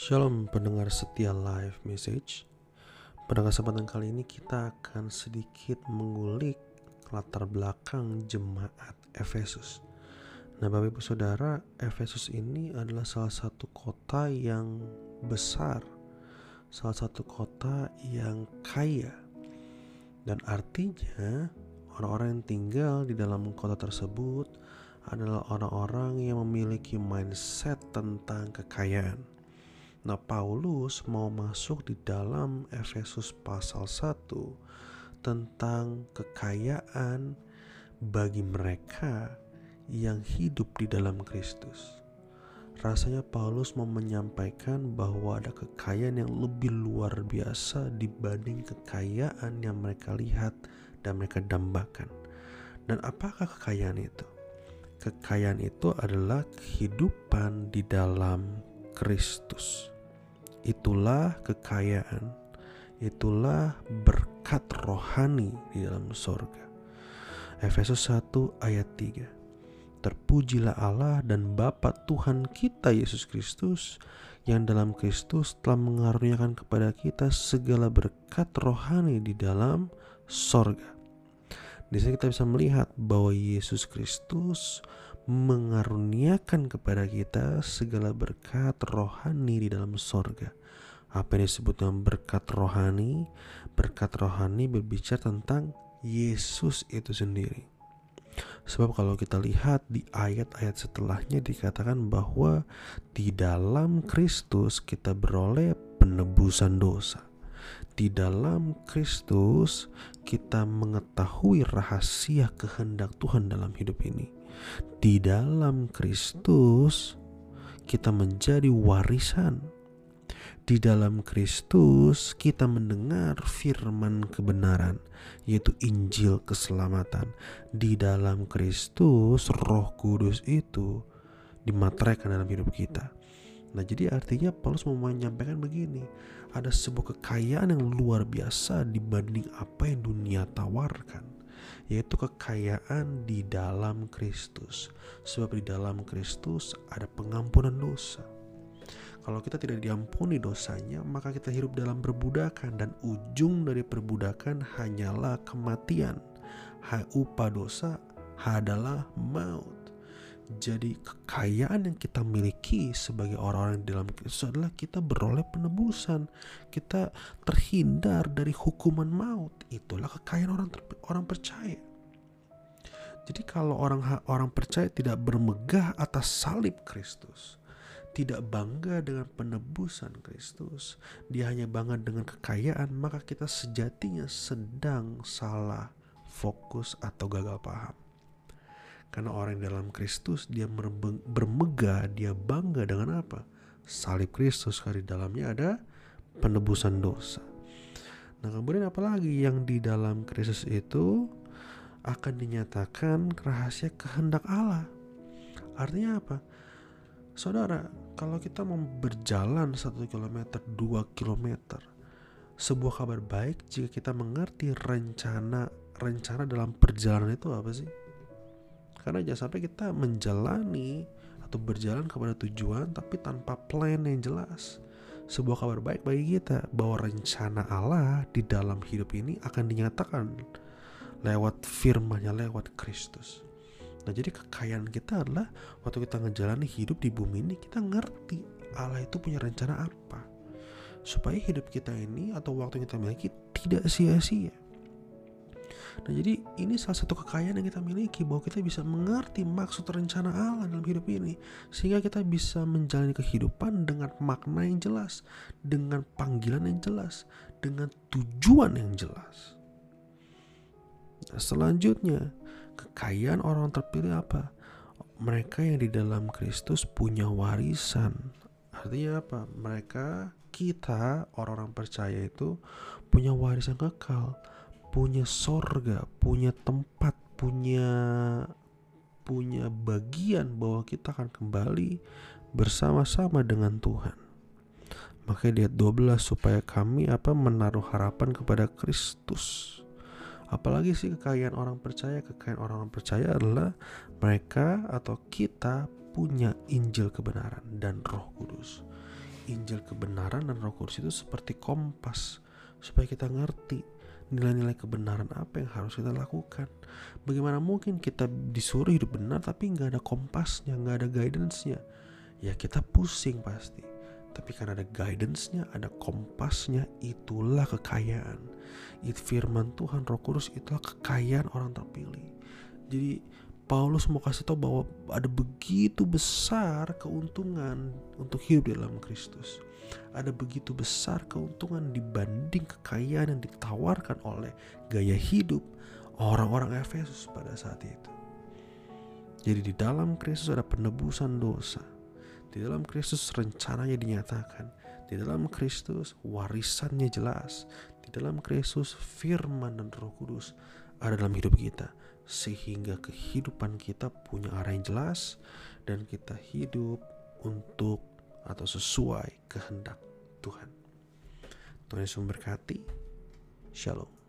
Shalom pendengar setia live message. Pada kesempatan kali ini kita akan sedikit mengulik latar belakang jemaat Efesus. Nah Bapak Ibu Saudara Efesus ini adalah salah satu kota yang besar Salah satu kota yang kaya. Dan artinya orang-orang yang tinggal di dalam kota tersebut adalah orang-orang yang memiliki mindset tentang kekayaan Nah, Paulus mau masuk di dalam Efesus pasal 1 tentang kekayaan bagi mereka yang hidup di dalam Kristus. Rasanya Paulus mau menyampaikan bahwa ada kekayaan yang lebih luar biasa dibanding kekayaan yang mereka lihat dan mereka dambakan. Dan apakah kekayaan itu? Kekayaan itu adalah kehidupan di dalam Kristus. Itulah kekayaan, itulah berkat rohani di dalam sorga. Efesus 1 ayat 3 Terpujilah Allah dan Bapa Tuhan kita Yesus Kristus yang dalam Kristus telah mengaruniakan kepada kita segala berkat rohani di dalam sorga. Di sini kita bisa melihat bahwa Yesus Kristus mengaruniakan kepada kita segala berkat rohani di dalam sorga. Apa yang disebut dengan berkat rohani? Berkat rohani berbicara tentang Yesus itu sendiri. Sebab kalau kita lihat di ayat-ayat setelahnya dikatakan bahwa di dalam Kristus kita beroleh penebusan dosa. Di dalam Kristus kita mengetahui rahasia kehendak Tuhan dalam hidup ini di dalam Kristus kita menjadi warisan. Di dalam Kristus kita mendengar firman kebenaran, yaitu Injil keselamatan. Di dalam Kristus, Roh Kudus itu dimateraikan dalam hidup kita. Nah, jadi artinya Paulus mau menyampaikan begini: ada sebuah kekayaan yang luar biasa dibanding apa yang dunia tawarkan yaitu kekayaan di dalam Kristus. Sebab di dalam Kristus ada pengampunan dosa. Kalau kita tidak diampuni dosanya, maka kita hidup dalam perbudakan dan ujung dari perbudakan hanyalah kematian. Upah dosa adalah maut. Jadi kekayaan yang kita miliki sebagai orang-orang di dalam Kristus adalah kita beroleh penebusan. Kita terhindar dari hukuman maut. Itulah kekayaan orang orang percaya. Jadi kalau orang orang percaya tidak bermegah atas salib Kristus, tidak bangga dengan penebusan Kristus, dia hanya bangga dengan kekayaan, maka kita sejatinya sedang salah fokus atau gagal paham. Karena orang yang dalam Kristus dia bermegah, dia bangga dengan apa? Salib Kristus karena di dalamnya ada penebusan dosa. Nah kemudian apalagi yang di dalam Kristus itu akan dinyatakan rahasia kehendak Allah. Artinya apa? Saudara, kalau kita mau berjalan satu kilometer, dua kilometer, sebuah kabar baik jika kita mengerti rencana rencana dalam perjalanan itu apa sih? Karena jangan sampai kita menjalani atau berjalan kepada tujuan tapi tanpa plan yang jelas. Sebuah kabar baik bagi kita bahwa rencana Allah di dalam hidup ini akan dinyatakan lewat firman-Nya lewat Kristus. Nah, jadi kekayaan kita adalah waktu kita ngejalani hidup di bumi ini kita ngerti Allah itu punya rencana apa supaya hidup kita ini atau waktu kita miliki tidak sia-sia. Nah jadi ini salah satu kekayaan yang kita miliki bahwa kita bisa mengerti maksud rencana Allah dalam hidup ini sehingga kita bisa menjalani kehidupan dengan makna yang jelas, dengan panggilan yang jelas, dengan tujuan yang jelas. Nah, selanjutnya kekayaan orang terpilih apa? Mereka yang di dalam Kristus punya warisan. Artinya apa? Mereka kita orang-orang percaya itu punya warisan kekal punya sorga, punya tempat, punya punya bagian bahwa kita akan kembali bersama-sama dengan Tuhan. Makanya dia 12 supaya kami apa menaruh harapan kepada Kristus. Apalagi sih kekayaan orang percaya, kekayaan orang-orang percaya adalah mereka atau kita punya Injil kebenaran dan Roh Kudus. Injil kebenaran dan Roh Kudus itu seperti kompas supaya kita ngerti nilai-nilai kebenaran apa yang harus kita lakukan. Bagaimana mungkin kita disuruh hidup benar tapi nggak ada kompasnya, nggak ada guidance-nya. Ya kita pusing pasti. Tapi karena ada guidance-nya, ada kompasnya, itulah kekayaan. Itu firman Tuhan Roh Kudus itulah kekayaan orang terpilih. Jadi Paulus mau kasih tahu bahwa ada begitu besar keuntungan untuk hidup di dalam Kristus. Ada begitu besar keuntungan dibanding kekayaan yang ditawarkan oleh gaya hidup orang-orang Efesus pada saat itu. Jadi di dalam Kristus ada penebusan dosa. Di dalam Kristus rencananya dinyatakan. Di dalam Kristus warisannya jelas. Di dalam Kristus firman dan roh kudus ada dalam hidup kita sehingga kehidupan kita punya arah yang jelas dan kita hidup untuk atau sesuai kehendak Tuhan. Tuhan Yesus memberkati. Shalom.